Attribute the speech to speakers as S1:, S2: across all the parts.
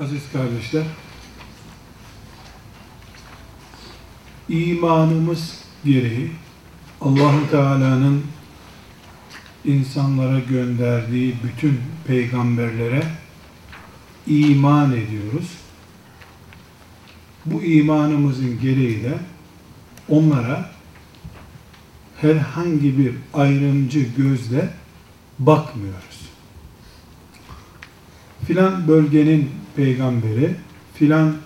S1: Aziz kardeşler, imanımız gereği Allahu Teala'nın insanlara gönderdiği bütün peygamberlere iman ediyoruz. Bu imanımızın gereği de onlara herhangi bir ayrımcı gözle bakmıyoruz. Filan bölgenin peygamberi, filan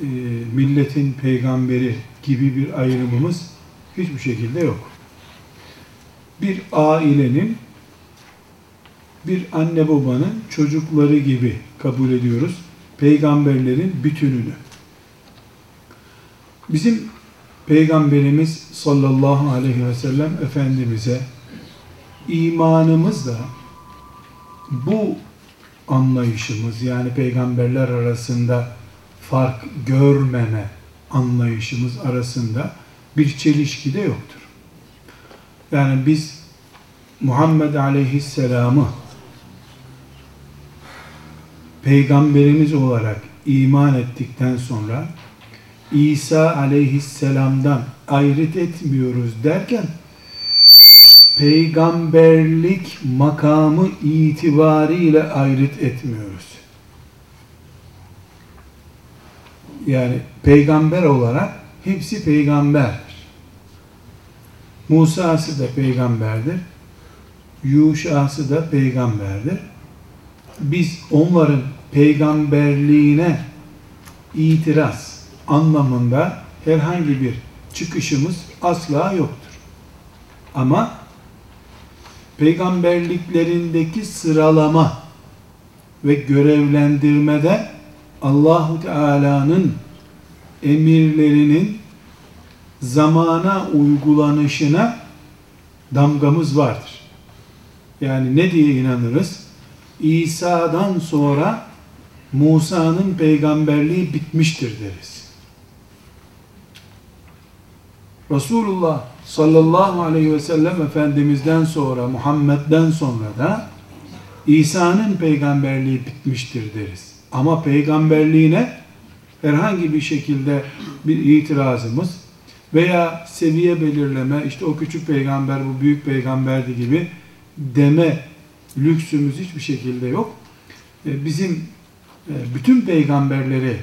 S1: e, milletin peygamberi gibi bir ayrımımız hiçbir şekilde yok. Bir ailenin bir anne babanın çocukları gibi kabul ediyoruz peygamberlerin bütününü. Bizim peygamberimiz sallallahu aleyhi ve sellem efendimize imanımız da bu anlayışımız yani peygamberler arasında fark görmeme anlayışımız arasında bir çelişki de yoktur. Yani biz Muhammed Aleyhisselam'ı peygamberimiz olarak iman ettikten sonra İsa Aleyhisselam'dan ayrıt etmiyoruz derken peygamberlik makamı itibariyle ayrıt etmiyoruz. Yani peygamber olarak hepsi peygamberdir. Musa'sı da peygamberdir. Yuşa'sı da peygamberdir. Biz onların peygamberliğine itiraz anlamında herhangi bir çıkışımız asla yoktur. Ama peygamberliklerindeki sıralama ve görevlendirmede Allahu Teala'nın emirlerinin zamana uygulanışına damgamız vardır. Yani ne diye inanırız? İsa'dan sonra Musa'nın peygamberliği bitmiştir deriz. Resulullah sallallahu aleyhi ve sellem Efendimiz'den sonra, Muhammed'den sonra da İsa'nın peygamberliği bitmiştir deriz. Ama peygamberliğine herhangi bir şekilde bir itirazımız veya seviye belirleme, işte o küçük peygamber bu büyük peygamberdi gibi deme lüksümüz hiçbir şekilde yok. E, bizim e, bütün peygamberleri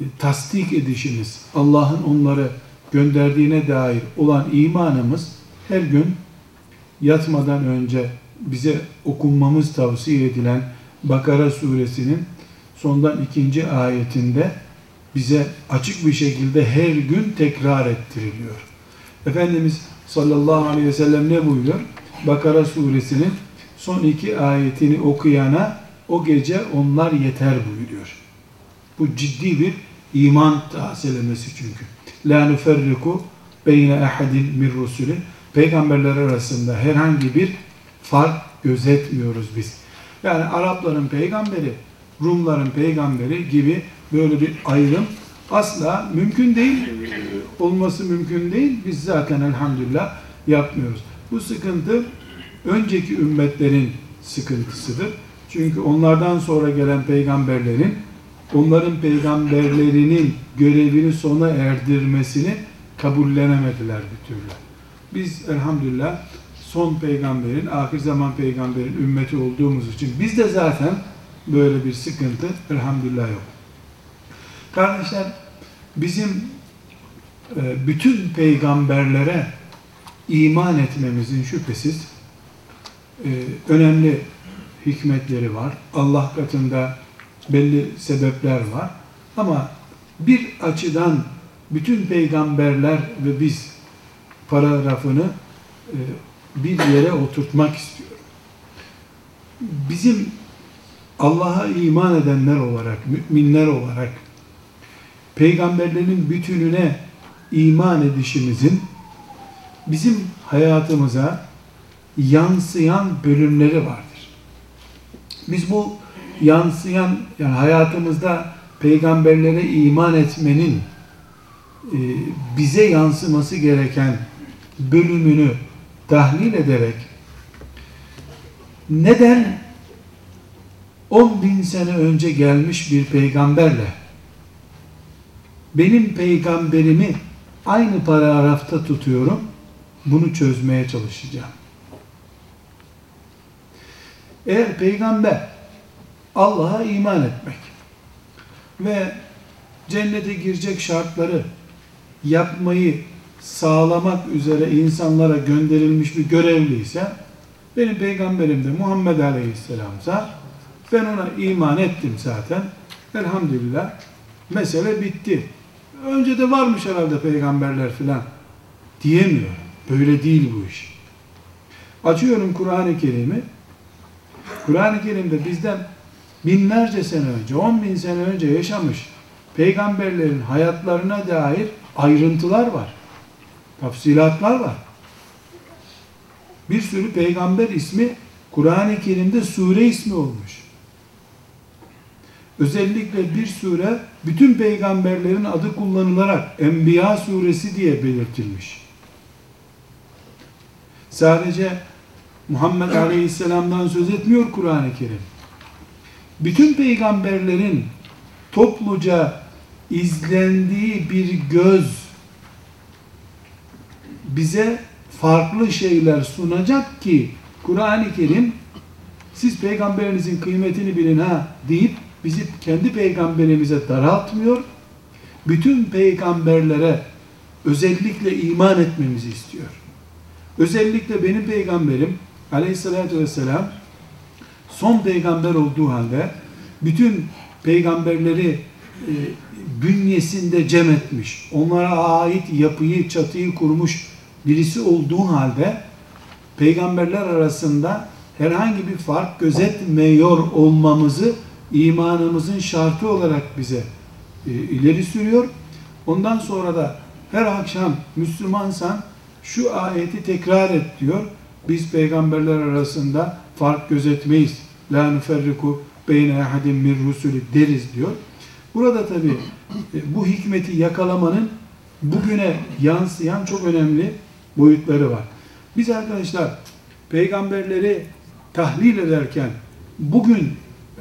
S1: e, tasdik edişimiz, Allah'ın onları gönderdiğine dair olan imanımız her gün yatmadan önce bize okunmamız tavsiye edilen Bakara suresinin sondan ikinci ayetinde bize açık bir şekilde her gün tekrar ettiriliyor. Efendimiz sallallahu aleyhi ve sellem ne buyuruyor? Bakara suresinin son iki ayetini okuyana o gece onlar yeter buyuruyor. Bu ciddi bir iman tazelemesi çünkü. La nuferriku beyne ahadin min rusuli. Peygamberler arasında herhangi bir fark gözetmiyoruz biz. Yani Arapların peygamberi, Rumların peygamberi gibi böyle bir ayrım asla mümkün değil. Olması mümkün değil. Biz zaten elhamdülillah yapmıyoruz. Bu sıkıntı önceki ümmetlerin sıkıntısıdır. Çünkü onlardan sonra gelen peygamberlerin onların peygamberlerinin görevini sona erdirmesini kabullenemediler bir türlü. Biz elhamdülillah son peygamberin, ahir zaman peygamberin ümmeti olduğumuz için biz de zaten böyle bir sıkıntı elhamdülillah yok. Kardeşler bizim e, bütün peygamberlere iman etmemizin şüphesiz e, önemli hikmetleri var. Allah katında belli sebepler var. Ama bir açıdan bütün peygamberler ve biz paragrafını e, bir yere oturtmak istiyorum. Bizim Allah'a iman edenler olarak, müminler olarak peygamberlerin bütününe iman edişimizin bizim hayatımıza yansıyan bölümleri vardır. Biz bu yansıyan yani hayatımızda peygamberlere iman etmenin e, bize yansıması gereken bölümünü tahlil ederek neden 10 bin sene önce gelmiş bir peygamberle benim peygamberimi aynı paragrafta tutuyorum. Bunu çözmeye çalışacağım. Eğer peygamber Allah'a iman etmek ve cennete girecek şartları yapmayı sağlamak üzere insanlara gönderilmiş bir görevli ise benim peygamberim de Muhammed Aleyhisselam'sa ben ona iman ettim zaten. Elhamdülillah mesele bitti. Önce de varmış herhalde peygamberler filan diyemiyorum. Böyle değil bu iş. Açıyorum Kur'an-ı Kerim'i. Kur'an-ı Kerim'de bizden binlerce sene önce, on bin sene önce yaşamış peygamberlerin hayatlarına dair ayrıntılar var. Tafsilatlar var. Bir sürü peygamber ismi Kur'an-ı Kerim'de sure ismi olmuş. Özellikle bir sure bütün peygamberlerin adı kullanılarak Enbiya suresi diye belirtilmiş. Sadece Muhammed Aleyhisselam'dan söz etmiyor Kur'an-ı Kerim. Bütün peygamberlerin topluca izlendiği bir göz bize farklı şeyler sunacak ki Kur'an-ı Kerim siz peygamberinizin kıymetini bilin ha deyip bizi kendi peygamberimize daraltmıyor. Bütün peygamberlere özellikle iman etmemizi istiyor. Özellikle benim peygamberim aleyhissalatü vesselam son peygamber olduğu halde bütün peygamberleri e, bünyesinde cem etmiş, onlara ait yapıyı, çatıyı kurmuş birisi olduğu halde peygamberler arasında herhangi bir fark gözetmiyor olmamızı imanımızın şartı olarak bize e, ileri sürüyor. Ondan sonra da her akşam Müslümansan şu ayeti tekrar et diyor. Biz peygamberler arasında fark gözetmeyiz. La nuferriku beyne ehadin min rusuli deriz diyor. Burada tabi e, bu hikmeti yakalamanın bugüne yansıyan çok önemli boyutları var. Biz arkadaşlar peygamberleri tahlil ederken bugün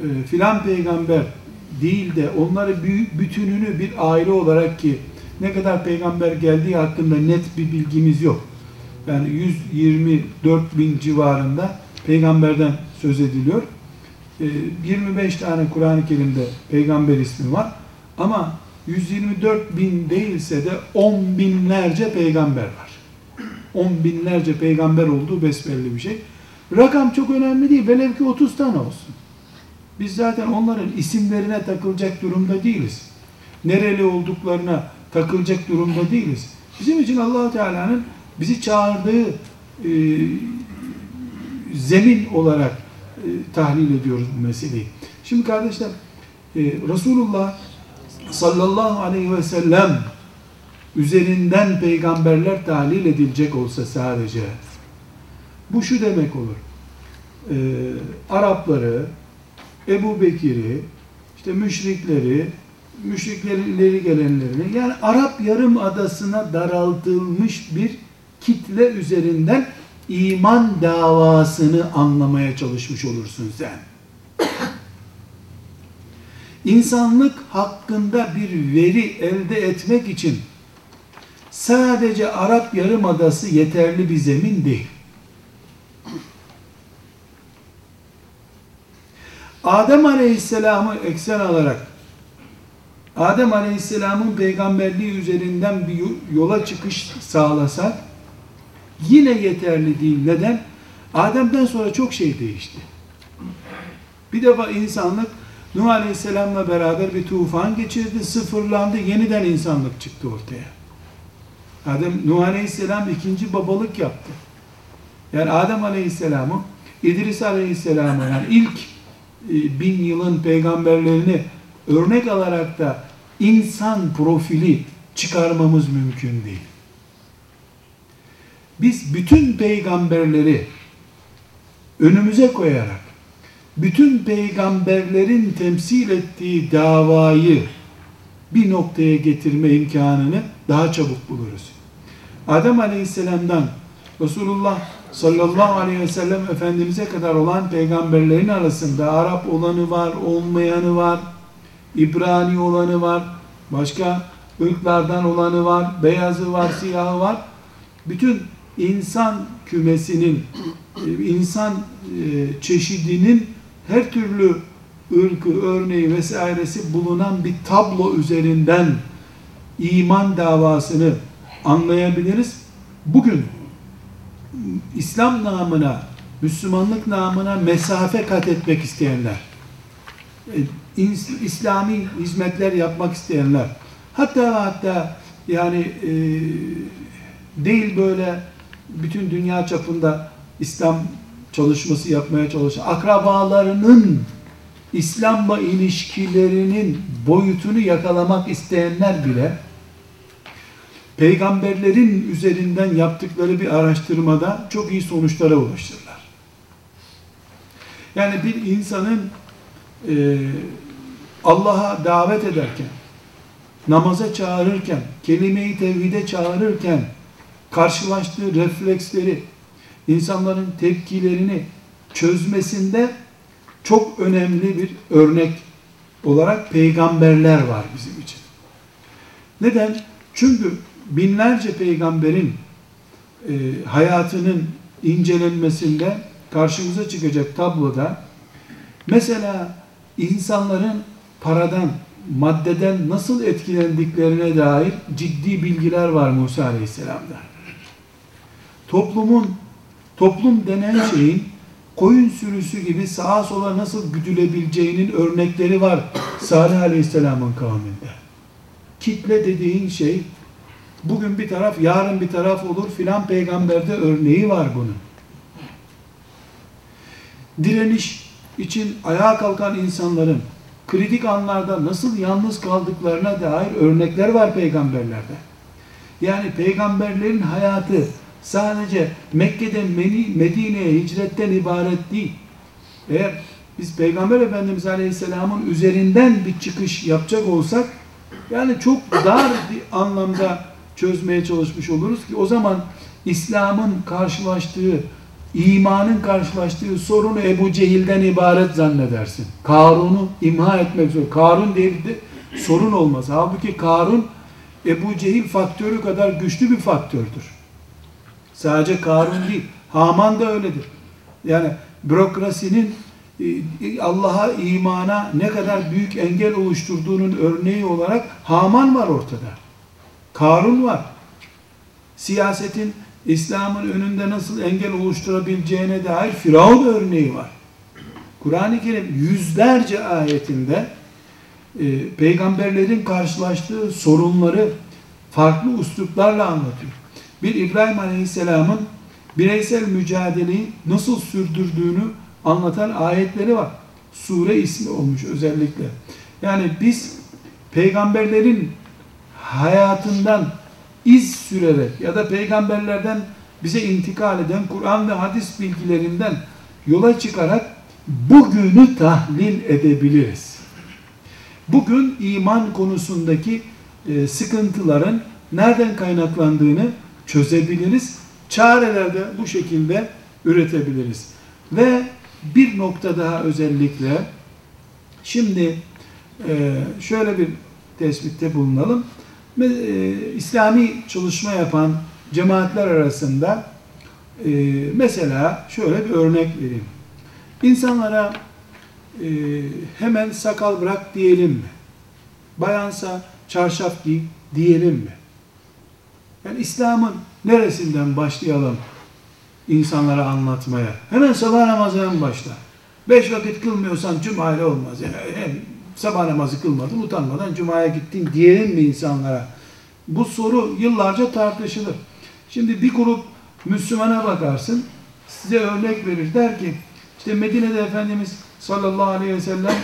S1: e, filan peygamber değil de onları bütününü bir aile olarak ki ne kadar peygamber geldiği hakkında net bir bilgimiz yok. Yani 124 bin civarında peygamberden söz ediliyor. 25 e, tane Kur'an-ı Kerim'de peygamber ismi var. Ama 124 bin değilse de 10 binlerce peygamber var. 10 binlerce peygamber olduğu besbelli bir şey. Rakam çok önemli değil. Velev ki 30 tane olsun. Biz zaten onların isimlerine takılacak durumda değiliz. Nereli olduklarına takılacak durumda değiliz. Bizim için allah Teala'nın bizi çağırdığı e, zemin olarak e, tahlil ediyoruz bu meseleyi. Şimdi kardeşler e, Resulullah sallallahu aleyhi ve sellem üzerinden peygamberler tahlil edilecek olsa sadece bu şu demek olur. E, Arapları, Ebu Bekir'i, işte müşrikleri, müşrikleri gelenlerini yani Arap yarım adasına daraltılmış bir kitle üzerinden iman davasını anlamaya çalışmış olursun sen. İnsanlık hakkında bir veri elde etmek için sadece Arap Yarımadası yeterli bir zemin değil. Adem Aleyhisselam'ı eksen alarak Adem Aleyhisselam'ın peygamberliği üzerinden bir yola çıkış sağlasak yine yeterli değil. Neden? Adem'den sonra çok şey değişti. Bir defa insanlık Nuh Aleyhisselam'la beraber bir tufan geçirdi, sıfırlandı, yeniden insanlık çıktı ortaya. Adem, Nuh Aleyhisselam ikinci babalık yaptı. Yani Adem Aleyhisselam'ı, İdris Aleyhisselam'ı yani ilk e, bin yılın peygamberlerini örnek alarak da insan profili çıkarmamız mümkün değil. Biz bütün peygamberleri önümüze koyarak bütün peygamberlerin temsil ettiği davayı bir noktaya getirme imkanını daha çabuk buluruz. Adem Aleyhisselam'dan Resulullah sallallahu aleyhi ve sellem Efendimiz'e kadar olan peygamberlerin arasında Arap olanı var, olmayanı var, İbrani olanı var, başka ırklardan olanı var, beyazı var, siyahı var. Bütün insan kümesinin, insan e, çeşidinin her türlü ırkı, örneği vesairesi bulunan bir tablo üzerinden iman davasını anlayabiliriz. Bugün İslam namına, Müslümanlık namına mesafe kat etmek isteyenler, e, İslami hizmetler yapmak isteyenler, hatta hatta yani e, değil böyle bütün dünya çapında İslam çalışması yapmaya çalışan akrabalarının İslam'la ilişkilerinin boyutunu yakalamak isteyenler bile peygamberlerin üzerinden yaptıkları bir araştırmada çok iyi sonuçlara ulaşırlar. Yani bir insanın e, Allah'a davet ederken, namaza çağırırken, kelime-i tevhide çağırırken karşılaştığı refleksleri, insanların tepkilerini çözmesinde çok önemli bir örnek olarak peygamberler var bizim için. Neden? Çünkü binlerce peygamberin e, hayatının incelenmesinde karşımıza çıkacak tabloda mesela insanların paradan, maddeden nasıl etkilendiklerine dair ciddi bilgiler var Musa Aleyhisselam'da. Toplumun, toplum denen şeyin koyun sürüsü gibi sağa sola nasıl güdülebileceğinin örnekleri var Salih Aleyhisselam'ın kavminde. Kitle dediğin şey bugün bir taraf, yarın bir taraf olur filan peygamberde örneği var bunun. Direniş için ayağa kalkan insanların kritik anlarda nasıl yalnız kaldıklarına dair örnekler var peygamberlerde. Yani peygamberlerin hayatı sadece Mekke'den Medine'ye hicretten ibaret değil. Eğer biz Peygamber Efendimiz Aleyhisselam'ın üzerinden bir çıkış yapacak olsak yani çok dar bir anlamda çözmeye çalışmış oluruz ki o zaman İslam'ın karşılaştığı, imanın karşılaştığı sorunu Ebu Cehil'den ibaret zannedersin. Karun'u imha etmek zor. Karun diye bir sorun olmaz. Halbuki Karun Ebu Cehil faktörü kadar güçlü bir faktördür. Sadece Karun değil. Haman da öyledir. Yani bürokrasinin e, Allah'a imana ne kadar büyük engel oluşturduğunun örneği olarak Haman var ortada. Karun var. Siyasetin İslam'ın önünde nasıl engel oluşturabileceğine dair Firavun örneği var. Kur'an-ı Kerim yüzlerce ayetinde e, peygamberlerin karşılaştığı sorunları farklı üsluplarla anlatıyor. Bir İbrahim Aleyhisselam'ın bireysel mücadeleyi nasıl sürdürdüğünü anlatan ayetleri var. Sure ismi olmuş özellikle. Yani biz peygamberlerin hayatından iz sürerek ya da peygamberlerden bize intikal eden Kur'an ve hadis bilgilerinden yola çıkarak bugünü tahlil edebiliriz. Bugün iman konusundaki e, sıkıntıların nereden kaynaklandığını çözebiliriz. Çareler de bu şekilde üretebiliriz. Ve bir nokta daha özellikle şimdi e, şöyle bir tespitte bulunalım. E, İslami çalışma yapan cemaatler arasında e, mesela şöyle bir örnek vereyim. İnsanlara hemen sakal bırak diyelim mi? Bayansa çarşaf giy diyelim mi? Yani İslam'ın neresinden başlayalım insanlara anlatmaya? Hemen sabah namazından başla. Beş vakit kılmıyorsan cuma ile olmaz. Yani hem sabah namazı kılmadın utanmadan cumaya gittin diyelim mi insanlara? Bu soru yıllarca tartışılır. Şimdi bir grup Müslümana bakarsın size örnek verir der ki işte Medine'de Efendimiz sallallahu aleyhi ve sellem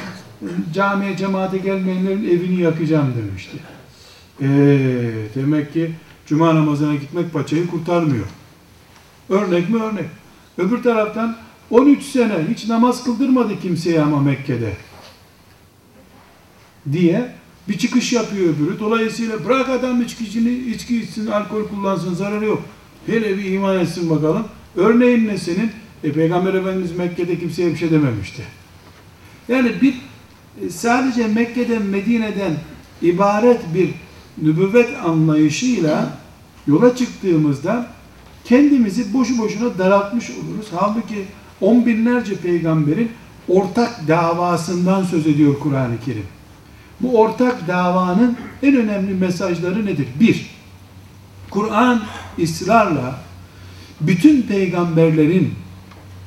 S1: camiye cemaate gelmeyenlerin evini yakacağım demişti. Eee demek ki Cuma namazına gitmek paçayı kurtarmıyor. Örnek mi örnek. Öbür taraftan 13 sene hiç namaz kıldırmadı kimseye ama Mekke'de. Diye bir çıkış yapıyor öbürü. Dolayısıyla bırak adam içkisini, içki içsin, alkol kullansın, zararı yok. Hele bir iman etsin bakalım. Örneğin ne senin? E, Peygamber Efendimiz Mekke'de kimseye bir şey dememişti. Yani bir e, sadece Mekke'den Medine'den ibaret bir nübüvvet anlayışıyla yola çıktığımızda kendimizi boşu boşuna daraltmış oluruz. Halbuki on binlerce peygamberin ortak davasından söz ediyor Kur'an-ı Kerim. Bu ortak davanın en önemli mesajları nedir? Bir, Kur'an ısrarla bütün peygamberlerin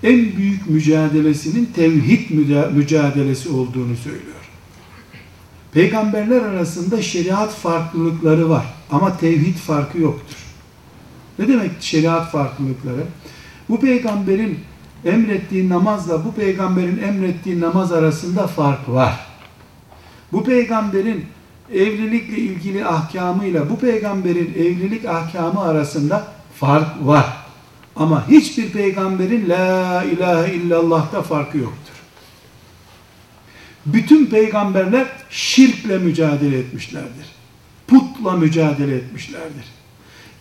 S1: en büyük mücadelesinin tevhid mücadelesi olduğunu söylüyor. Peygamberler arasında şeriat farklılıkları var ama tevhid farkı yoktur. Ne demek şeriat farklılıkları? Bu peygamberin emrettiği namazla bu peygamberin emrettiği namaz arasında fark var. Bu peygamberin evlilikle ilgili ahkamıyla bu peygamberin evlilik ahkamı arasında fark var. Ama hiçbir peygamberin la ilahe illallah'ta farkı yoktur. Bütün peygamberler şirkle mücadele etmişlerdir. Putla mücadele etmişlerdir.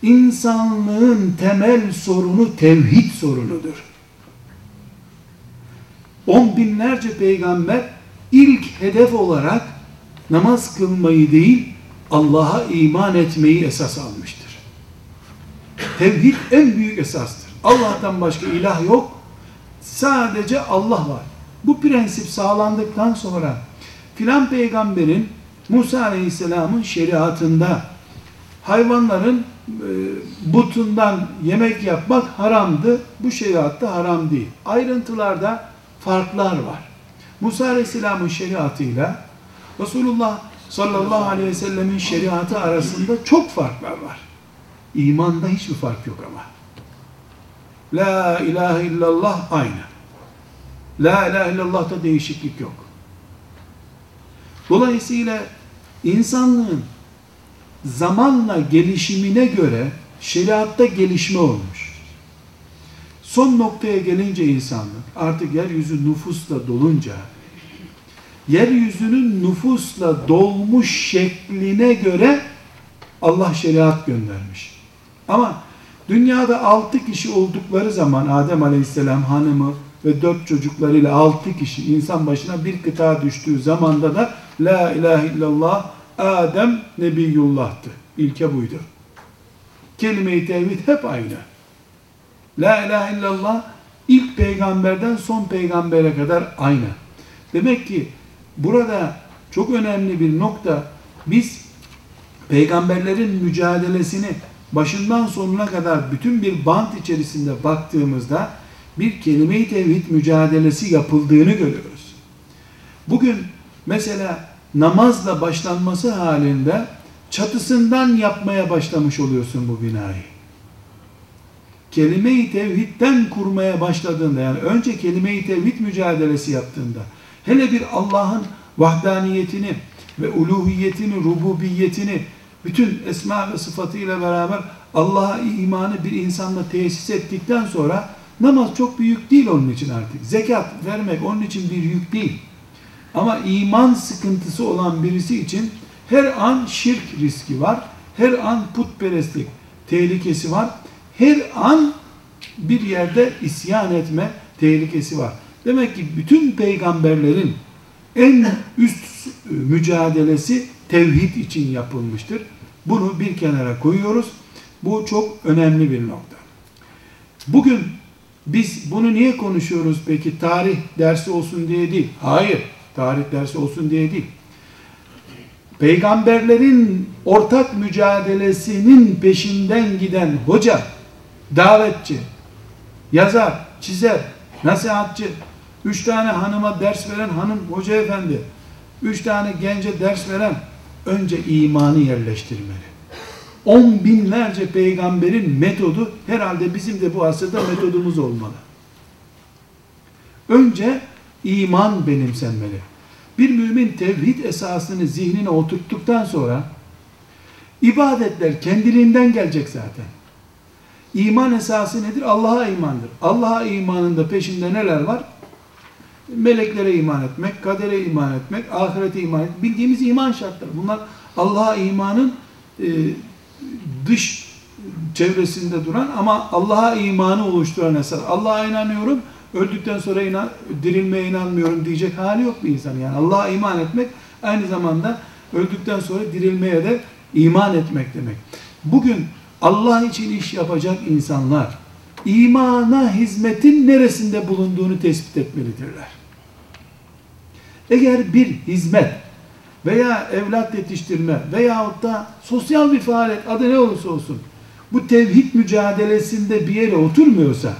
S1: İnsanlığın temel sorunu tevhid sorunudur. On binlerce peygamber ilk hedef olarak namaz kılmayı değil, Allah'a iman etmeyi esas almıştır. Tevhid en büyük esastır. Allah'tan başka ilah yok. Sadece Allah var. Bu prensip sağlandıktan sonra filan peygamberin Musa Aleyhisselam'ın şeriatında hayvanların e, butundan yemek yapmak haramdı. Bu şeriatta haram değil. Ayrıntılarda farklar var. Musa Aleyhisselam'ın şeriatıyla Resulullah sallallahu aleyhi ve sellemin şeriatı arasında çok farklar var. İmanda hiçbir fark yok ama. La ilahe illallah aynı. La ilahe illallah'ta değişiklik yok. Dolayısıyla insanlığın zamanla gelişimine göre şeriatta gelişme olmuş. Son noktaya gelince insanlık artık yeryüzü nüfusla dolunca yeryüzünün nüfusla dolmuş şekline göre Allah şeriat göndermiş. Ama dünyada altı kişi oldukları zaman Adem Aleyhisselam hanımı ve dört çocuklarıyla altı kişi insan başına bir kıta düştüğü zamanda da La ilahe illallah Adem Nebiyullah'tı. İlke buydu. Kelime-i tevhid hep aynı. La ilahe illallah ilk peygamberden son peygambere kadar aynı. Demek ki burada çok önemli bir nokta biz peygamberlerin mücadelesini başından sonuna kadar bütün bir bant içerisinde baktığımızda bir kelime-i tevhid mücadelesi yapıldığını görüyoruz. Bugün mesela namazla başlanması halinde çatısından yapmaya başlamış oluyorsun bu binayı. Kelime-i tevhidden kurmaya başladığında yani önce kelime-i tevhid mücadelesi yaptığında hele bir Allah'ın vahdaniyetini ve uluhiyetini, rububiyetini bütün esma ve sıfatıyla beraber Allah'a imanı bir insanla tesis ettikten sonra namaz çok büyük değil onun için artık. Zekat vermek onun için bir yük değil. Ama iman sıkıntısı olan birisi için her an şirk riski var. Her an putperestlik tehlikesi var. Her an bir yerde isyan etme tehlikesi var. Demek ki bütün peygamberlerin en üst mücadelesi tevhid için yapılmıştır. Bunu bir kenara koyuyoruz. Bu çok önemli bir nokta. Bugün biz bunu niye konuşuyoruz peki? Tarih dersi olsun diye değil. Hayır, tarih dersi olsun diye değil. Peygamberlerin ortak mücadelesinin peşinden giden hoca, davetçi, yazar, çizer, nasihatçı, üç tane hanıma ders veren hanım hoca efendi, üç tane gence ders veren önce imanı yerleştirmeli. On binlerce peygamberin metodu herhalde bizim de bu asırda metodumuz olmalı. Önce iman benimsenmeli. Bir mümin tevhid esasını zihnine oturttuktan sonra ibadetler kendiliğinden gelecek zaten. İman esası nedir? Allah'a imandır. Allah'a imanın da peşinde neler var? Meleklere iman etmek, kadere iman etmek, ahirete iman etmek. Bildiğimiz iman şartları. Bunlar Allah'a imanın e, dış çevresinde duran ama Allah'a imanı oluşturan eser. Allah'a inanıyorum, öldükten sonra inan, dirilmeye inanmıyorum diyecek hali yok bir insan. Yani Allah'a iman etmek aynı zamanda öldükten sonra dirilmeye de iman etmek demek. Bugün Allah için iş yapacak insanlar imana hizmetin neresinde bulunduğunu tespit etmelidirler. Eğer bir hizmet veya evlat yetiştirme veyahut da sosyal bir faaliyet adı ne olursa olsun bu tevhid mücadelesinde bir yere oturmuyorsa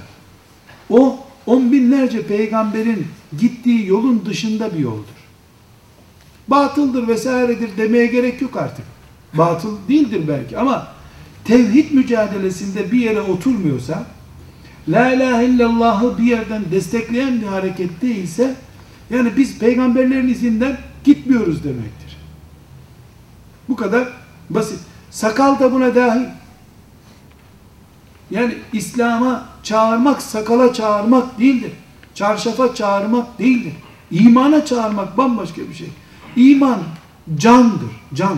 S1: o on binlerce peygamberin gittiği yolun dışında bir yoldur. Batıldır vesairedir demeye gerek yok artık. Batıl değildir belki ama tevhid mücadelesinde bir yere oturmuyorsa La ilahe illallah'ı bir yerden destekleyen bir hareket değilse yani biz peygamberlerin izinden gitmiyoruz demektir. Bu kadar basit. Sakal da buna dahil. Yani İslam'a çağırmak, sakala çağırmak değildir. Çarşafa çağırmak değildir. İmana çağırmak bambaşka bir şey. İman candır, can.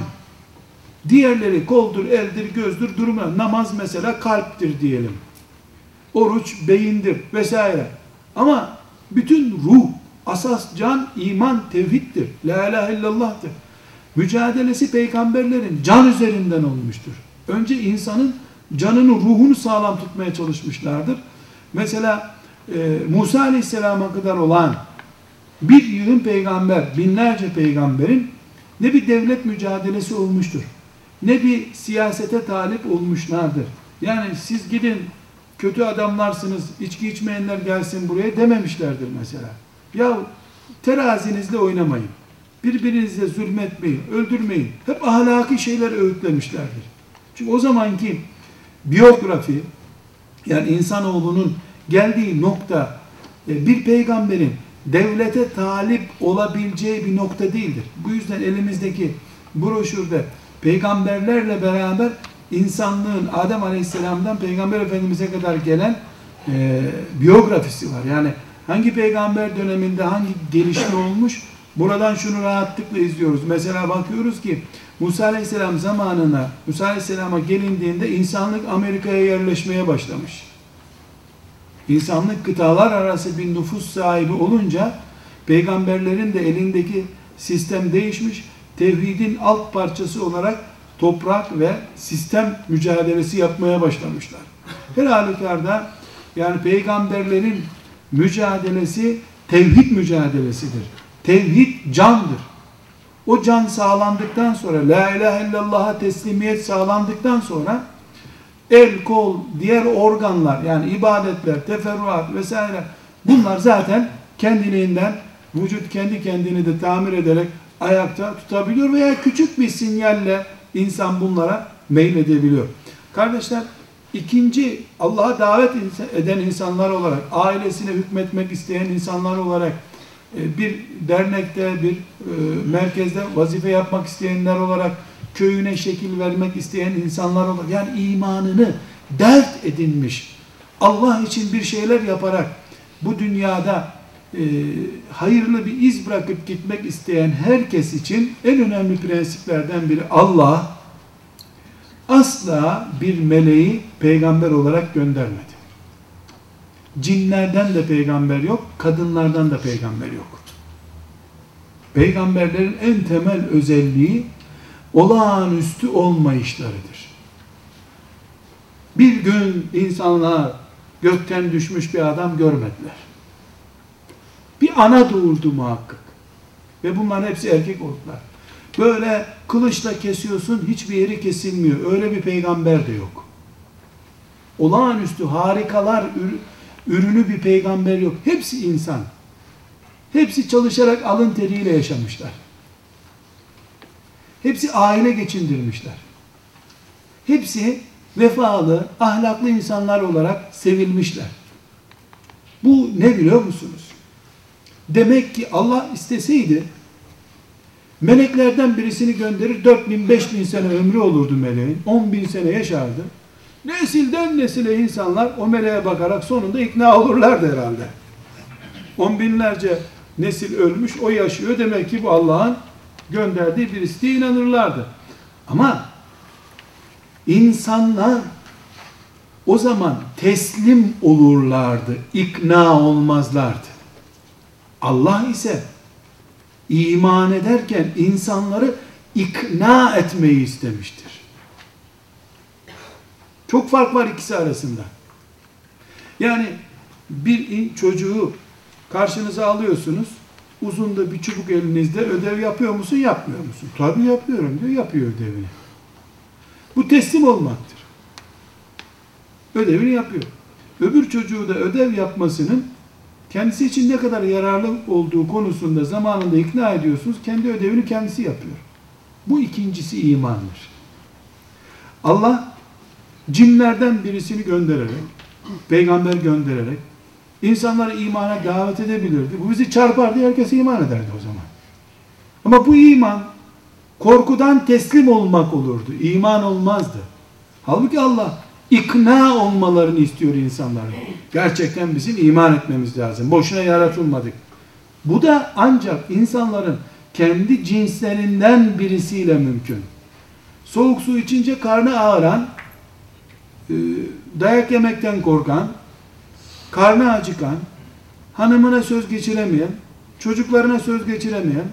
S1: Diğerleri koldur, eldir, gözdür, durma. Namaz mesela kalptir diyelim. Oruç beyindir vesaire. Ama bütün ruh, asas can, iman, tevhiddir. La ilahe illallah'tır. Mücadelesi peygamberlerin can üzerinden olmuştur. Önce insanın canını, ruhunu sağlam tutmaya çalışmışlardır. Mesela e, Musa Aleyhisselam'a kadar olan bir yığın peygamber, binlerce peygamberin ne bir devlet mücadelesi olmuştur, ne bir siyasete talip olmuşlardır. Yani siz gidin kötü adamlarsınız, içki içmeyenler gelsin buraya dememişlerdir mesela. Ya terazinizle oynamayın. Birbirinize zulmetmeyin, öldürmeyin. Hep ahlaki şeyler öğütlemişlerdir. Çünkü o zamanki biyografi, yani insanoğlunun geldiği nokta, e, bir peygamberin devlete talip olabileceği bir nokta değildir. Bu yüzden elimizdeki broşürde peygamberlerle beraber insanlığın Adem Aleyhisselam'dan Peygamber Efendimiz'e kadar gelen e, biyografisi var. Yani hangi peygamber döneminde hangi gelişme olmuş buradan şunu rahatlıkla izliyoruz. Mesela bakıyoruz ki Musa Aleyhisselam zamanına Musa Aleyhisselam'a gelindiğinde insanlık Amerika'ya yerleşmeye başlamış. İnsanlık kıtalar arası bir nüfus sahibi olunca peygamberlerin de elindeki sistem değişmiş. Tevhidin alt parçası olarak toprak ve sistem mücadelesi yapmaya başlamışlar. Her halükarda yani peygamberlerin mücadelesi tevhid mücadelesidir. Tevhid candır. O can sağlandıktan sonra la ilahe illallah'a teslimiyet sağlandıktan sonra el, kol, diğer organlar yani ibadetler, teferruat vesaire bunlar zaten kendiliğinden vücut kendi kendini de tamir ederek ayakta tutabiliyor veya küçük bir sinyalle insan bunlara meyledebiliyor. Kardeşler ikinci Allah'a davet eden insanlar olarak ailesine hükmetmek isteyen insanlar olarak bir dernekte bir e, merkezde vazife yapmak isteyenler olarak köyüne şekil vermek isteyen insanlar olarak yani imanını dert edinmiş Allah için bir şeyler yaparak bu dünyada e, hayırlı bir iz bırakıp gitmek isteyen herkes için en önemli prensiplerden biri Allah asla bir meleği peygamber olarak göndermedi. Cinlerden de peygamber yok, kadınlardan da peygamber yok. Peygamberlerin en temel özelliği olağanüstü olmayışlarıdır. Bir gün insanlar gökten düşmüş bir adam görmediler. Bir ana doğurdu muhakkak. Ve bunların hepsi erkek oldular. Böyle kılıçla kesiyorsun hiçbir yeri kesilmiyor. Öyle bir peygamber de yok. Olağanüstü harikalar ürünü bir peygamber yok. Hepsi insan. Hepsi çalışarak alın teriyle yaşamışlar. Hepsi aile geçindirmişler. Hepsi vefalı, ahlaklı insanlar olarak sevilmişler. Bu ne biliyor musunuz? Demek ki Allah isteseydi meleklerden birisini gönderir 4000 5000 sene ömrü olurdu meleğin. 10 bin sene yaşardı. Nesilden nesile insanlar o meleğe bakarak sonunda ikna olurlardı herhalde. On binlerce nesil ölmüş, o yaşıyor. Demek ki bu Allah'ın gönderdiği birisi diye inanırlardı. Ama insanlar o zaman teslim olurlardı, ikna olmazlardı. Allah ise iman ederken insanları ikna etmeyi istemiştir. Çok fark var ikisi arasında. Yani bir çocuğu karşınıza alıyorsunuz, uzun da bir çubuk elinizde ödev yapıyor musun, yapmıyor musun? Tabii yapıyorum diyor, yapıyor ödevini. Bu teslim olmaktır. Ödevini yapıyor. Öbür çocuğu da ödev yapmasının kendisi için ne kadar yararlı olduğu konusunda zamanında ikna ediyorsunuz. Kendi ödevini kendisi yapıyor. Bu ikincisi imandır. Allah cinlerden birisini göndererek, peygamber göndererek insanları imana davet edebilirdi. Bu bizi çarpardı, herkes iman ederdi o zaman. Ama bu iman korkudan teslim olmak olurdu. İman olmazdı. Halbuki Allah ikna olmalarını istiyor insanların. Gerçekten bizim iman etmemiz lazım. Boşuna yaratılmadık. Bu da ancak insanların kendi cinslerinden birisiyle mümkün. Soğuk su içince karnı ağıran, dayak yemekten korkan, karnı acıkan, hanımına söz geçiremeyen, çocuklarına söz geçiremeyen,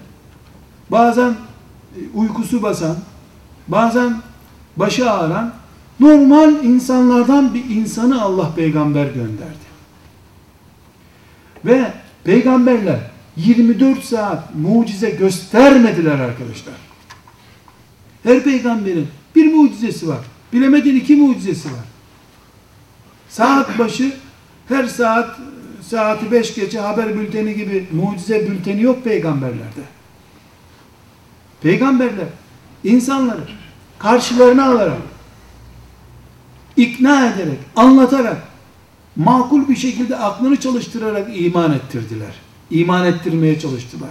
S1: bazen e, uykusu basan, bazen başı ağıran, normal insanlardan bir insanı Allah peygamber gönderdi. Ve peygamberler 24 saat mucize göstermediler arkadaşlar. Her peygamberin bir mucizesi var. Bilemedin iki mucizesi var. Saat başı her saat saati beş gece haber bülteni gibi mucize bülteni yok peygamberlerde. Peygamberler insanları karşılarına alarak ikna ederek, anlatarak makul bir şekilde aklını çalıştırarak iman ettirdiler. İman ettirmeye çalıştılar.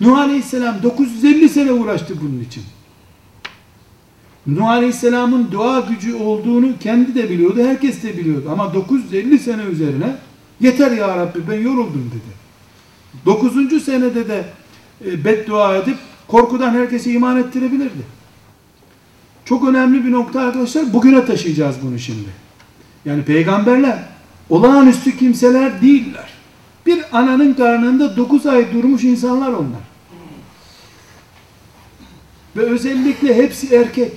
S1: Nuh Aleyhisselam 950 sene uğraştı bunun için. Nuh Aleyhisselam'ın dua gücü olduğunu kendi de biliyordu, herkes de biliyordu. Ama 950 sene üzerine yeter ya Rabbi ben yoruldum dedi. 9. senede de e, beddua edip korkudan herkesi iman ettirebilirdi. Çok önemli bir nokta arkadaşlar. Bugüne taşıyacağız bunu şimdi. Yani peygamberler olağanüstü kimseler değiller. Bir ananın karnında 9 ay durmuş insanlar onlar. Ve özellikle hepsi erkek.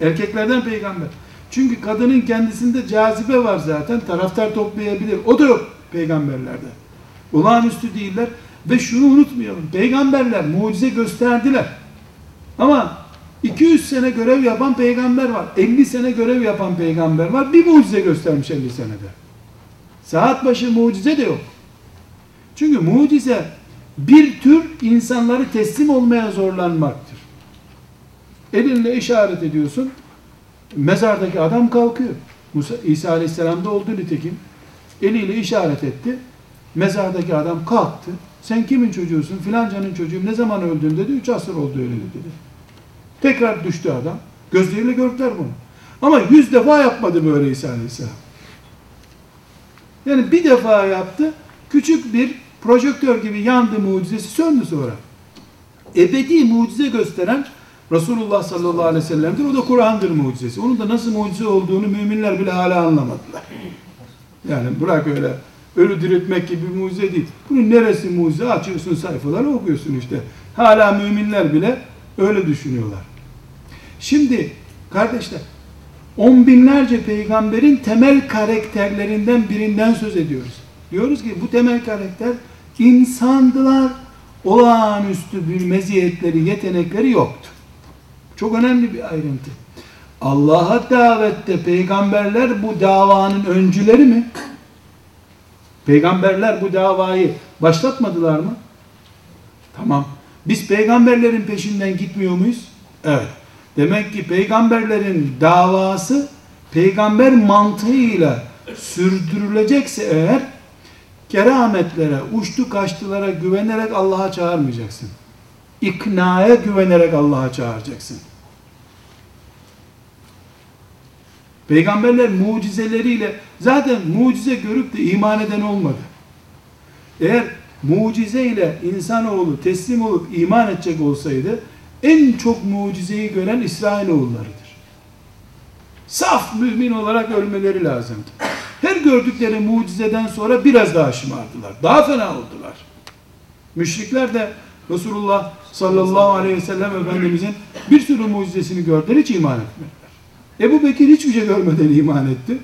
S1: Erkeklerden peygamber. Çünkü kadının kendisinde cazibe var zaten. Taraftar toplayabilir. O da yok peygamberlerde. Olağanüstü değiller. Ve şunu unutmayalım. Peygamberler mucize gösterdiler. Ama 200 sene görev yapan peygamber var. 50 sene görev yapan peygamber var. Bir mucize göstermiş 50 senede. Saat başı mucize de yok. Çünkü mucize bir tür insanları teslim olmaya zorlanmaktır. Elinle işaret ediyorsun. Mezardaki adam kalkıyor. Musa, İsa Aleyhisselam'da oldu nitekim. Eliyle işaret etti. Mezardaki adam kalktı. Sen kimin çocuğusun? Filancanın çocuğum. Ne zaman öldün dedi. Üç asır oldu öyle dedi. Tekrar düştü adam. Gözleriyle gördüler bunu. Ama yüz defa yapmadı böyle İsa Aleyhisselam. Yani bir defa yaptı. Küçük bir projektör gibi yandı mucizesi söndü sonra. Ebedi mucize gösteren Resulullah sallallahu aleyhi ve sellem'dir. O da Kur'an'dır mucizesi. Onun da nasıl mucize olduğunu müminler bile hala anlamadılar. Yani bırak öyle ölü diriltmek gibi bir mucize değil. Bunun neresi mucize? Açıyorsun sayfaları okuyorsun işte. Hala müminler bile öyle düşünüyorlar. Şimdi kardeşler on binlerce peygamberin temel karakterlerinden birinden söz ediyoruz. Diyoruz ki bu temel karakter insandılar. Olağanüstü bir meziyetleri, yetenekleri yoktu. Çok önemli bir ayrıntı. Allah'a davette peygamberler bu davanın öncüleri mi? Peygamberler bu davayı başlatmadılar mı? Tamam. Biz peygamberlerin peşinden gitmiyor muyuz? Evet. Demek ki peygamberlerin davası peygamber mantığıyla sürdürülecekse eğer kerametlere, uçtu kaçtılara güvenerek Allah'a çağırmayacaksın. İknaya güvenerek Allah'a çağıracaksın. Peygamberler mucizeleriyle zaten mucize görüp de iman eden olmadı. Eğer mucize ile insanoğlu teslim olup iman edecek olsaydı en çok mucizeyi gören İsrailoğullarıdır. Saf mümin olarak ölmeleri lazımdı. Her gördükleri mucizeden sonra biraz daha şımardılar. Daha fena oldular. Müşrikler de Resulullah sallallahu aleyhi ve sellem Efendimizin bir sürü mucizesini gördüler hiç iman etmediler. Ebu Bekir hiçbir şey görmeden iman etti.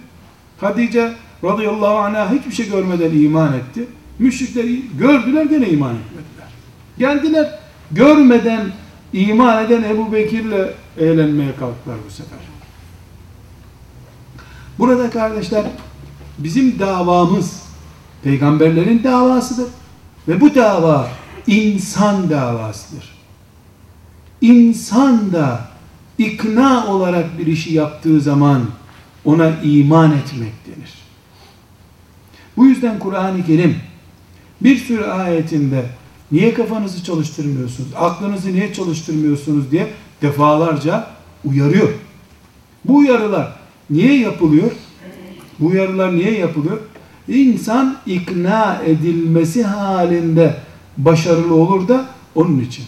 S1: Hatice radıyallahu anh'a hiçbir şey görmeden iman etti. Müşrikler gördüler gene iman etmediler. Geldiler görmeden iman eden Ebu Bekir'le eğlenmeye kalktılar bu sefer. Burada kardeşler bizim davamız peygamberlerin davasıdır. Ve bu dava insan davasıdır. İnsan da ikna olarak bir işi yaptığı zaman ona iman etmek denir. Bu yüzden Kur'an-ı Kerim bir sürü ayetinde niye kafanızı çalıştırmıyorsunuz, aklınızı niye çalıştırmıyorsunuz diye defalarca uyarıyor. Bu uyarılar niye yapılıyor? Bu uyarılar niye yapılıyor? İnsan ikna edilmesi halinde başarılı olur da onun için.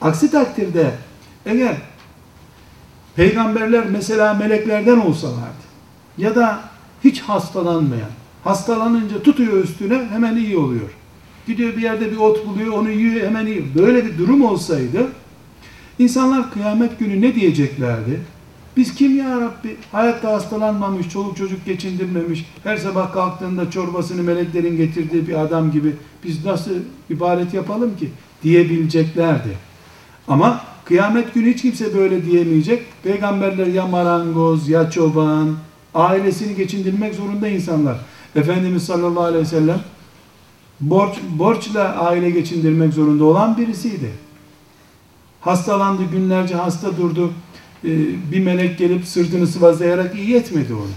S1: Aksi takdirde eğer peygamberler mesela meleklerden olsalardı ya da hiç hastalanmayan, hastalanınca tutuyor üstüne hemen iyi oluyor. Gidiyor bir yerde bir ot buluyor, onu yiyor hemen iyi. Böyle bir durum olsaydı insanlar kıyamet günü ne diyeceklerdi? Biz kim ya Rabbi? Hayatta hastalanmamış, çoluk çocuk geçindirmemiş, her sabah kalktığında çorbasını meleklerin getirdiği bir adam gibi biz nasıl ibadet yapalım ki? Diyebileceklerdi. Ama kıyamet günü hiç kimse böyle diyemeyecek. Peygamberler ya marangoz ya çoban, ailesini geçindirmek zorunda insanlar. Efendimiz sallallahu aleyhi ve sellem borç, borçla aile geçindirmek zorunda olan birisiydi. Hastalandı, günlerce hasta durdu ee, bir melek gelip sırtını sıvazlayarak iyi etmedi onu.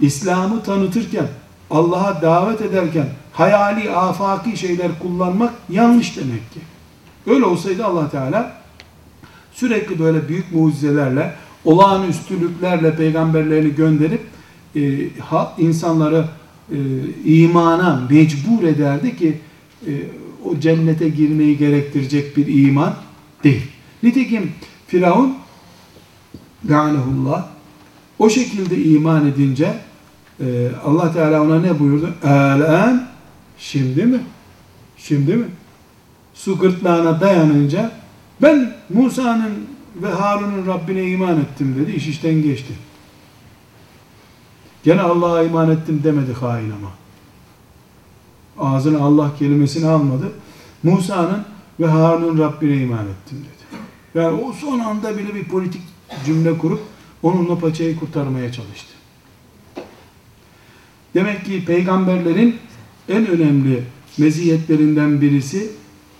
S1: İslam'ı tanıtırken, Allah'a davet ederken hayali, afaki şeyler kullanmak yanlış demek ki. Öyle olsaydı allah Teala sürekli böyle büyük mucizelerle, olağanüstülüklerle peygamberlerini gönderip e, ha, insanları e, imana mecbur ederdi ki e, o cennete girmeyi gerektirecek bir iman değil. Nitekim Firavun Lanehullah o şekilde iman edince e, Allah Teala ona ne buyurdu? Elen şimdi mi? Şimdi mi? Su gırtlağına dayanınca ben Musa'nın ve Harun'un Rabbine iman ettim dedi. İş işten geçti. Gene Allah'a iman ettim demedi hain ama. Ağzına Allah kelimesini almadı. Musa'nın ve Harun'un Rabbine iman ettim dedi. Yani o son anda bile bir politik cümle kurup onunla paçayı kurtarmaya çalıştı. Demek ki peygamberlerin en önemli meziyetlerinden birisi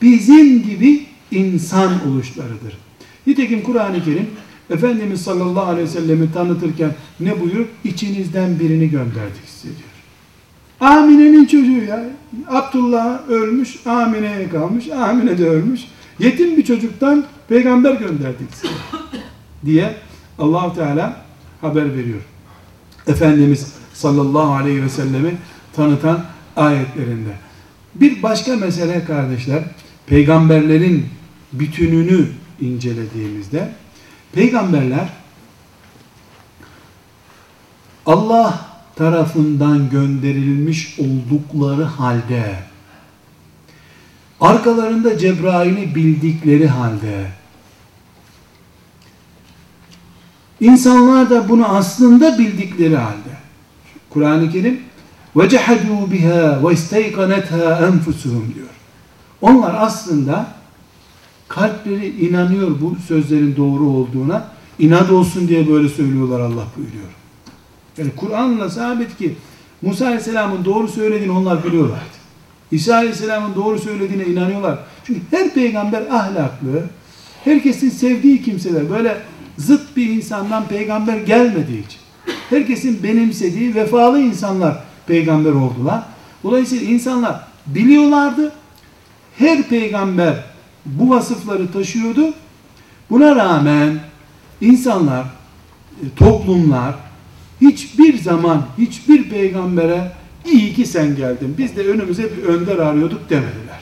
S1: bizim gibi insan oluşlarıdır. Nitekim Kur'an-ı Kerim Efendimiz sallallahu aleyhi ve sellemi tanıtırken ne buyur? İçinizden birini gönderdik size diyor. Amine'nin çocuğu ya. Abdullah ölmüş, Amine'ye kalmış, Amine de ölmüş. Yetim bir çocuktan peygamber gönderdik size diye allah Teala haber veriyor. Efendimiz sallallahu aleyhi ve sellemi tanıtan ayetlerinde. Bir başka mesele kardeşler, peygamberlerin bütününü incelediğimizde, peygamberler Allah tarafından gönderilmiş oldukları halde arkalarında Cebrail'i bildikleri halde insanlar da bunu aslında bildikleri halde Kur'an-ı Kerim وَجَحَدُوا بِهَا وَاِسْتَيْقَنَتْهَا اَنْفُسُهُمْ diyor. Onlar aslında kalpleri inanıyor bu sözlerin doğru olduğuna. inat olsun diye böyle söylüyorlar Allah buyuruyor. Yani Kur'an'la sabit ki Musa Aleyhisselam'ın doğru söylediğini onlar biliyorlardı. İsa Aleyhisselam'ın doğru söylediğine inanıyorlar. Çünkü her peygamber ahlaklı, herkesin sevdiği kimseler, böyle zıt bir insandan peygamber gelmediği için, herkesin benimsediği vefalı insanlar peygamber oldular. Dolayısıyla insanlar biliyorlardı, her peygamber bu vasıfları taşıyordu. Buna rağmen insanlar, e, toplumlar hiçbir zaman hiçbir peygambere İyi ki sen geldin. Biz de önümüze bir önder arıyorduk demediler.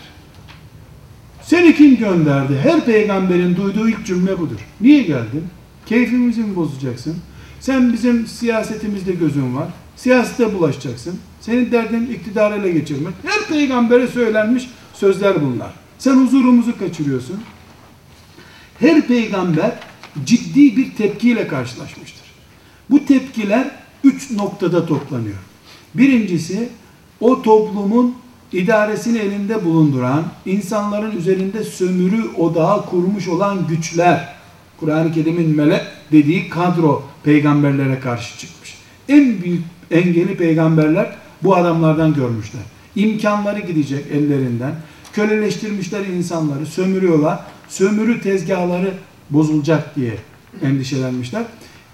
S1: Seni kim gönderdi? Her peygamberin duyduğu ilk cümle budur. Niye geldin? Keyfimizi mi bozacaksın? Sen bizim siyasetimizde gözün var. Siyasete bulaşacaksın. Senin derdin iktidarı ele geçirmek. Her peygambere söylenmiş sözler bunlar. Sen huzurumuzu kaçırıyorsun. Her peygamber ciddi bir tepkiyle karşılaşmıştır. Bu tepkiler üç noktada toplanıyor. Birincisi o toplumun idaresini elinde bulunduran, insanların üzerinde sömürü odağı kurmuş olan güçler, Kur'an-ı Kerim'in melek dediği kadro peygamberlere karşı çıkmış. En büyük engeli peygamberler bu adamlardan görmüşler. İmkanları gidecek ellerinden. Köleleştirmişler insanları, sömürüyorlar. Sömürü tezgahları bozulacak diye endişelenmişler.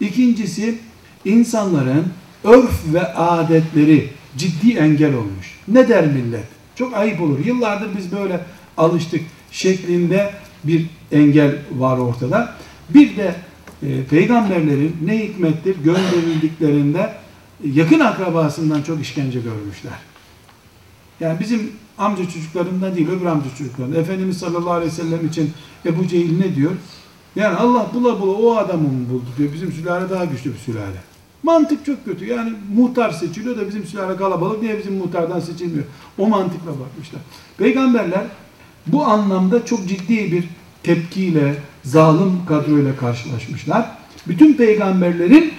S1: İkincisi insanların örf ve adetleri ciddi engel olmuş. Ne der millet? Çok ayıp olur. Yıllardır biz böyle alıştık şeklinde bir engel var ortada. Bir de e, peygamberlerin ne hikmettir gönderildiklerinde yakın akrabasından çok işkence görmüşler. Yani bizim amca çocuklarından değil öbür amca çocuklarından. Efendimiz sallallahu aleyhi ve sellem için Ebu Cehil ne diyor? Yani Allah bula bula o adamı mı buldu diyor. Bizim sülale daha güçlü bir sülale. Mantık çok kötü. Yani muhtar seçiliyor da bizim sülale kalabalık. Niye bizim muhtardan seçilmiyor? O mantıkla bakmışlar. Peygamberler bu anlamda çok ciddi bir tepkiyle, zalim kadroyla karşılaşmışlar. Bütün peygamberlerin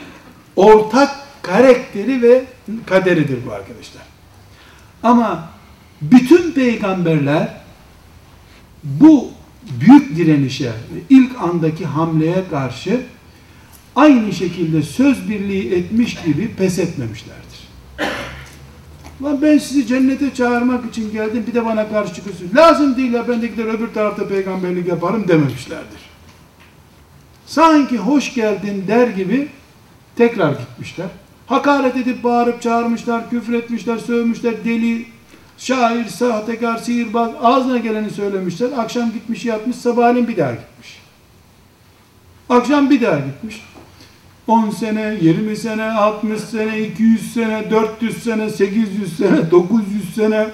S1: ortak karakteri ve kaderidir bu arkadaşlar. Ama bütün peygamberler bu büyük direnişe, ilk andaki hamleye karşı aynı şekilde söz birliği etmiş gibi pes etmemişlerdir. Lan ben sizi cennete çağırmak için geldim bir de bana karşı çıkıyorsunuz. Lazım değil ya ben de gider öbür tarafta peygamberlik yaparım dememişlerdir. Sanki hoş geldin der gibi tekrar gitmişler. Hakaret edip bağırıp çağırmışlar, küfür etmişler, sövmüşler, deli, şair, sahtekar, sihirbaz ağzına geleni söylemişler. Akşam gitmiş yatmış, sabahleyin bir daha gitmiş. Akşam bir daha gitmiş. 10 sene, 20 sene, 60 sene, 200 sene, 400 sene, 800 sene, 900 sene,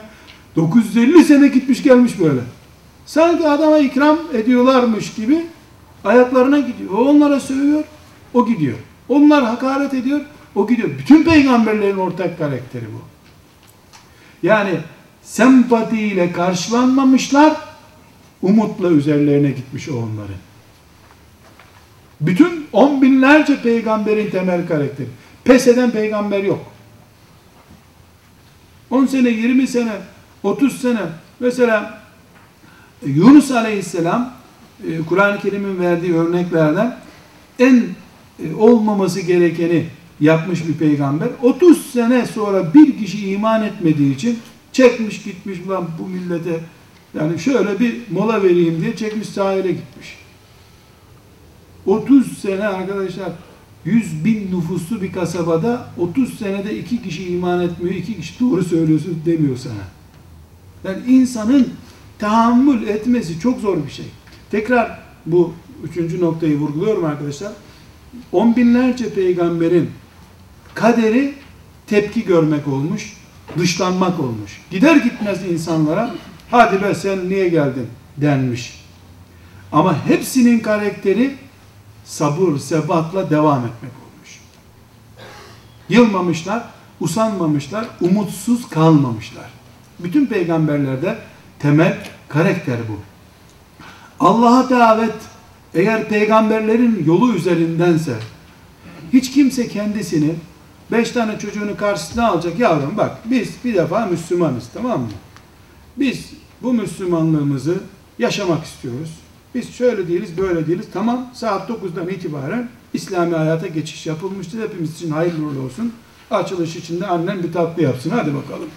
S1: 950 sene gitmiş gelmiş böyle. Sanki adama ikram ediyorlarmış gibi ayaklarına gidiyor. O onlara sövüyor, o gidiyor. Onlar hakaret ediyor, o gidiyor. Bütün peygamberlerin ortak karakteri bu. Yani sempatiyle karşılanmamışlar, umutla üzerlerine gitmiş o onların. Bütün on binlerce peygamberin temel karakteri. Pes eden peygamber yok. 10 sene, 20 sene, 30 sene mesela Yunus Aleyhisselam Kur'an-ı Kerim'in verdiği örneklerden en e, olmaması gerekeni yapmış bir peygamber. 30 sene sonra bir kişi iman etmediği için çekmiş gitmiş lan bu millete yani şöyle bir mola vereyim diye çekmiş sahile gitmiş. 30 sene arkadaşlar 100 bin nüfuslu bir kasabada 30 senede iki kişi iman etmiyor, iki kişi doğru söylüyorsun demiyor sana. Yani insanın tahammül etmesi çok zor bir şey. Tekrar bu üçüncü noktayı vurguluyorum arkadaşlar. On binlerce peygamberin kaderi tepki görmek olmuş, dışlanmak olmuş. Gider gitmez insanlara hadi be sen niye geldin denmiş. Ama hepsinin karakteri sabır, sebatla devam etmek olmuş. Yılmamışlar, usanmamışlar, umutsuz kalmamışlar. Bütün peygamberlerde temel karakter bu. Allah'a davet eğer peygamberlerin yolu üzerindense hiç kimse kendisini beş tane çocuğunu karşısına alacak yavrum bak biz bir defa Müslümanız tamam mı? Biz bu Müslümanlığımızı yaşamak istiyoruz. Biz şöyle değiliz, böyle değiliz. Tamam, saat 9'dan itibaren İslami hayata geçiş yapılmıştır. Hepimiz için hayırlı uğurlu olsun. Açılış içinde annen bir tatlı yapsın. Hadi bakalım.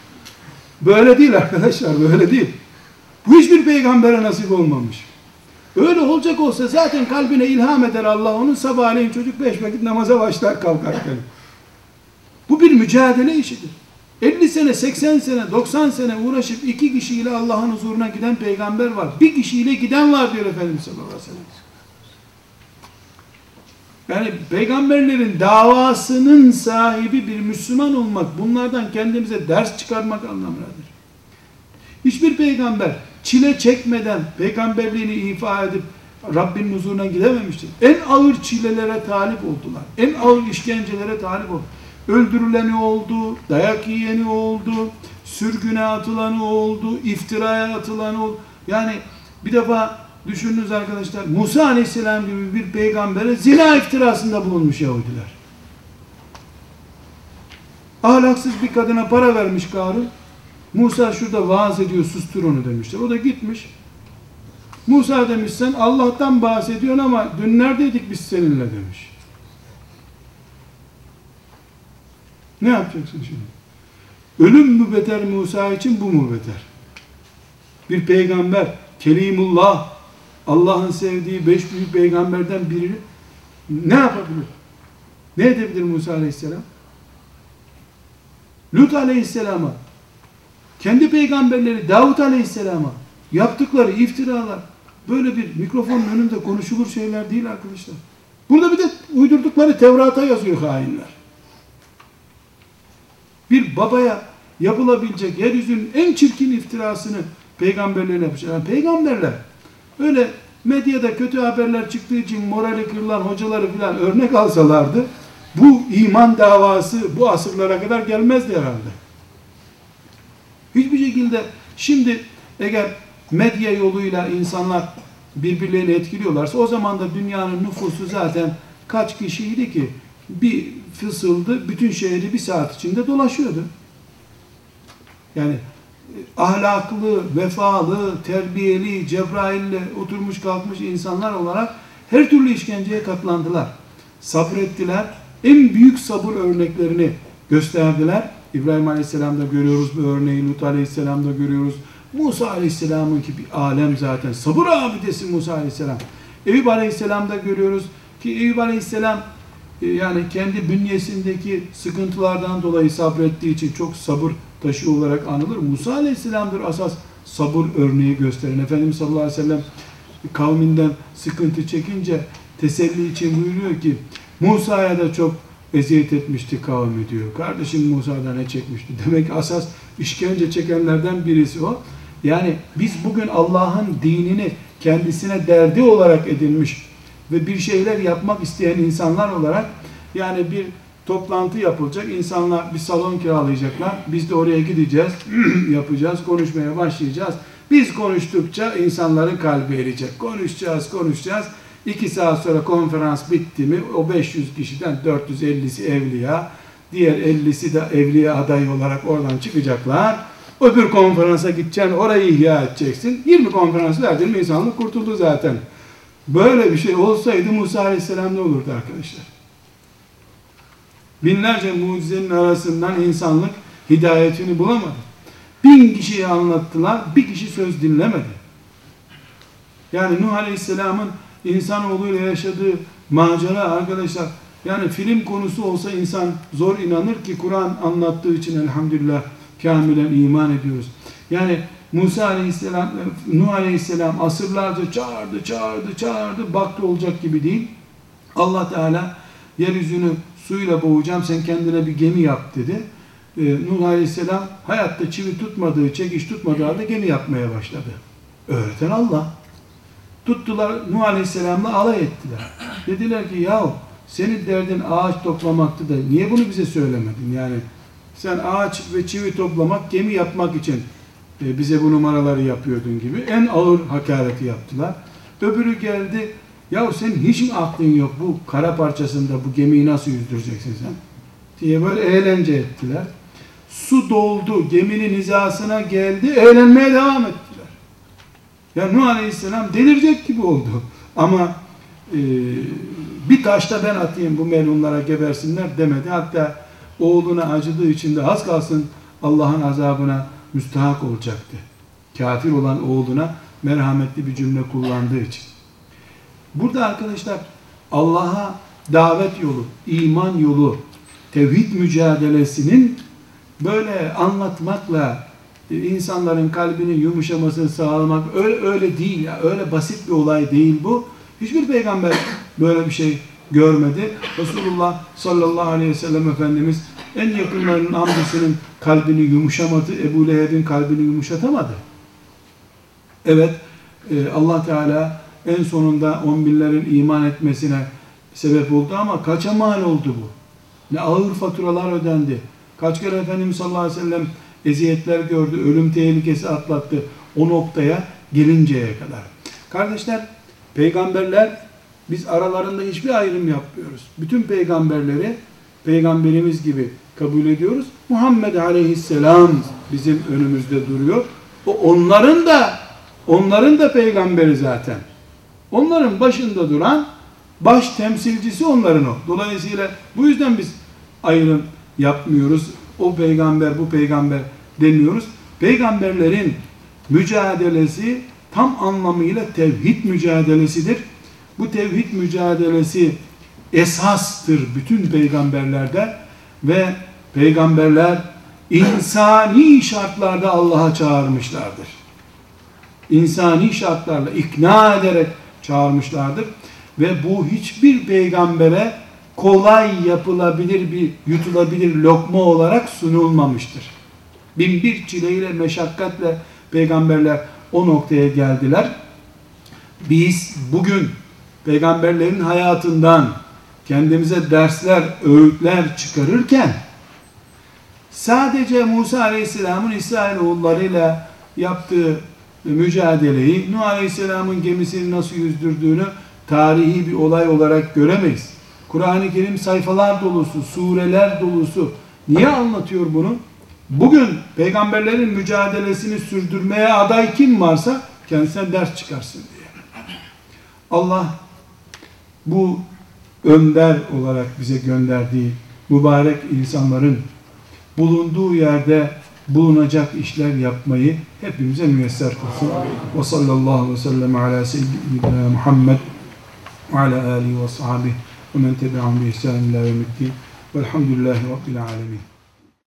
S1: Böyle değil arkadaşlar, böyle değil. Bu hiçbir peygambere nasip olmamış. Öyle olacak olsa zaten kalbine ilham eder Allah onun sabahleyin çocuk beş vakit namaza başlar kalkarken. Bu bir mücadele işidir. 50 sene, 80 sene, 90 sene uğraşıp iki kişiyle Allah'ın huzuruna giden peygamber var. Bir kişiyle giden var diyor Efendimiz sallallahu aleyhi ve sellem. Yani peygamberlerin davasının sahibi bir Müslüman olmak, bunlardan kendimize ders çıkarmak anlamındadır. Hiçbir peygamber çile çekmeden peygamberliğini ifa edip Rabbinin huzuruna gidememiştir. En ağır çilelere talip oldular. En ağır işkencelere talip oldu. Öldürüleni oldu, dayak yiyeni oldu, sürgüne atılanı oldu, iftiraya atılanı oldu. Yani bir defa düşününüz arkadaşlar, Musa Aleyhisselam gibi bir peygambere zina iftirasında bulunmuş Yahudiler. Ahlaksız bir kadına para vermiş Karun. Musa şurada vaaz ediyor, sustur onu demişler. O da gitmiş. Musa demiş sen Allah'tan bahsediyorsun ama dün neredeydik biz seninle demiş. Ne yapacaksın şimdi? Ölüm mü beter Musa için bu mu beter? Bir peygamber, Kelimullah, Allah'ın sevdiği beş büyük peygamberden biri ne yapabilir? Ne edebilir Musa Aleyhisselam? Lut Aleyhisselam'a, kendi peygamberleri Davut Aleyhisselam'a yaptıkları iftiralar böyle bir mikrofonun önünde konuşulur şeyler değil arkadaşlar. Burada bir de uydurdukları Tevrat'a yazıyor hainler. Bir babaya yapılabilecek yeryüzünün en çirkin iftirasını peygamberlerine yapmışlar. Yani peygamberler öyle medyada kötü haberler çıktığı için morali kırılan hocaları filan örnek alsalardı bu iman davası bu asırlara kadar gelmezdi herhalde. Hiçbir şekilde şimdi eğer medya yoluyla insanlar birbirlerini etkiliyorlarsa o zaman da dünyanın nüfusu zaten kaç kişiydi ki bir fısıldı bütün şehri bir saat içinde dolaşıyordu. Yani e, ahlaklı, vefalı, terbiyeli, Cebrail'le oturmuş kalkmış insanlar olarak her türlü işkenceye katlandılar. Sabrettiler. En büyük sabır örneklerini gösterdiler. İbrahim Aleyhisselam'da görüyoruz bu örneği, Lut Aleyhisselam'da görüyoruz. Musa Aleyhisselam'ın ki bir alem zaten. Sabır abidesi Musa Aleyhisselam. Eyüp Aleyhisselam'da görüyoruz ki Eyüp Aleyhisselam e, yani kendi bünyesindeki sıkıntılardan dolayı sabrettiği için çok sabır taşı olarak anılır. Musa Aleyhisselam'dır asas sabır örneği gösteren. Efendimiz sallallahu aleyhi ve sellem kavminden sıkıntı çekince teselli için buyuruyor ki Musa'ya da çok eziyet etmişti kavmi diyor. Kardeşim Musa'da ne çekmişti? Demek asas işkence çekenlerden birisi o. Yani biz bugün Allah'ın dinini kendisine derdi olarak edinmiş ve bir şeyler yapmak isteyen insanlar olarak yani bir toplantı yapılacak. insanlar bir salon kiralayacaklar. Biz de oraya gideceğiz, yapacağız, konuşmaya başlayacağız. Biz konuştukça insanların kalbi eriyecek. Konuşacağız, konuşacağız. İki saat sonra konferans bitti mi o 500 kişiden 450'si evliya, diğer 50'si de evliya aday olarak oradan çıkacaklar. Öbür konferansa gideceksin, orayı ihya edeceksin. 20 konferans verdin mi insanlık kurtuldu zaten. Böyle bir şey olsaydı Musa Aleyhisselam ne olurdu arkadaşlar? Binlerce mucizenin arasından insanlık hidayetini bulamadı. Bin kişiye anlattılar, bir kişi söz dinlemedi. Yani Nuh Aleyhisselam'ın insanoğluyla yaşadığı macera arkadaşlar, yani film konusu olsa insan zor inanır ki Kur'an anlattığı için elhamdülillah kamilen iman ediyoruz. Yani Musa aleyhisselam, Nuh aleyhisselam asırlarca çağırdı, çağırdı, çağırdı, baktı olacak gibi değil. Allah Teala yeryüzünü suyla boğacağım, sen kendine bir gemi yap dedi. Ee, Nuh aleyhisselam hayatta çivi tutmadığı, çekiş tutmadığı halde gemi yapmaya başladı. Öğreten Allah. Tuttular Nuh aleyhisselamla alay ettiler. Dediler ki yahu senin derdin ağaç toplamaktı da niye bunu bize söylemedin? Yani sen ağaç ve çivi toplamak, gemi yapmak için e, bize bu numaraları yapıyordun gibi en ağır hakareti yaptılar. Öbürü geldi, ya sen hiç mi aklın yok bu kara parçasında bu gemiyi nasıl yüzdüreceksin sen? diye böyle eğlence ettiler. Su doldu, geminin hizasına geldi, eğlenmeye devam ettiler. Ya Nuh Aleyhisselam delirecek gibi oldu. Ama e, bir taşta ben atayım bu melunlara gebersinler demedi. Hatta oğluna acıdığı için de az kalsın Allah'ın azabına müstahak olacaktı. Kafir olan oğluna merhametli bir cümle kullandığı için. Burada arkadaşlar Allah'a davet yolu, iman yolu, tevhid mücadelesinin böyle anlatmakla insanların kalbinin yumuşamasını sağlamak öyle, öyle değil ya. Öyle basit bir olay değil bu. Hiçbir peygamber böyle bir şey görmedi. Resulullah sallallahu aleyhi ve sellem Efendimiz en yakınlarının amcasının kalbini yumuşamadı. Ebu Leheb'in kalbini yumuşatamadı. Evet e, Allah Teala en sonunda on binlerin iman etmesine sebep oldu ama kaça mal oldu bu? Ne ağır faturalar ödendi. Kaç kere Efendimiz sallallahu aleyhi ve sellem eziyetler gördü, ölüm tehlikesi atlattı o noktaya gelinceye kadar. Kardeşler, peygamberler biz aralarında hiçbir ayrım yapmıyoruz. Bütün peygamberleri peygamberimiz gibi kabul ediyoruz. Muhammed aleyhisselam bizim önümüzde duruyor. O onların da onların da peygamberi zaten. Onların başında duran baş temsilcisi onların o. Dolayısıyla bu yüzden biz ayrım yapmıyoruz. O peygamber, bu peygamber demiyoruz. Peygamberlerin mücadelesi tam anlamıyla tevhid mücadelesidir. Bu tevhid mücadelesi esastır bütün peygamberlerde ve peygamberler insani şartlarda Allah'a çağırmışlardır. İnsani şartlarla ikna ederek çağırmışlardır ve bu hiçbir peygambere kolay yapılabilir bir yutulabilir lokma olarak sunulmamıştır. Bin bir çileyle meşakkatle peygamberler o noktaya geldiler. Biz bugün peygamberlerin hayatından kendimize dersler, öğütler çıkarırken sadece Musa Aleyhisselam'ın İsrailoğullarıyla yaptığı mücadeleyi, Nuh Aleyhisselam'ın gemisini nasıl yüzdürdüğünü tarihi bir olay olarak göremeyiz. Kur'an-ı Kerim sayfalar dolusu, sureler dolusu. Niye anlatıyor bunu? Bugün peygamberlerin mücadelesini sürdürmeye aday kim varsa kendisine ders çıkarsın diye. Allah bu önder olarak bize gönderdiği mübarek insanların bulunduğu yerde bulunacak işler yapmayı hepimize müyesser kılsın. Ve sallallahu ve sellem ala seyyidina Muhammed ve ala alihi ve sahabihi ومن تبعهم بإحسان إلى يوم الدين والحمد لله رب العالمين.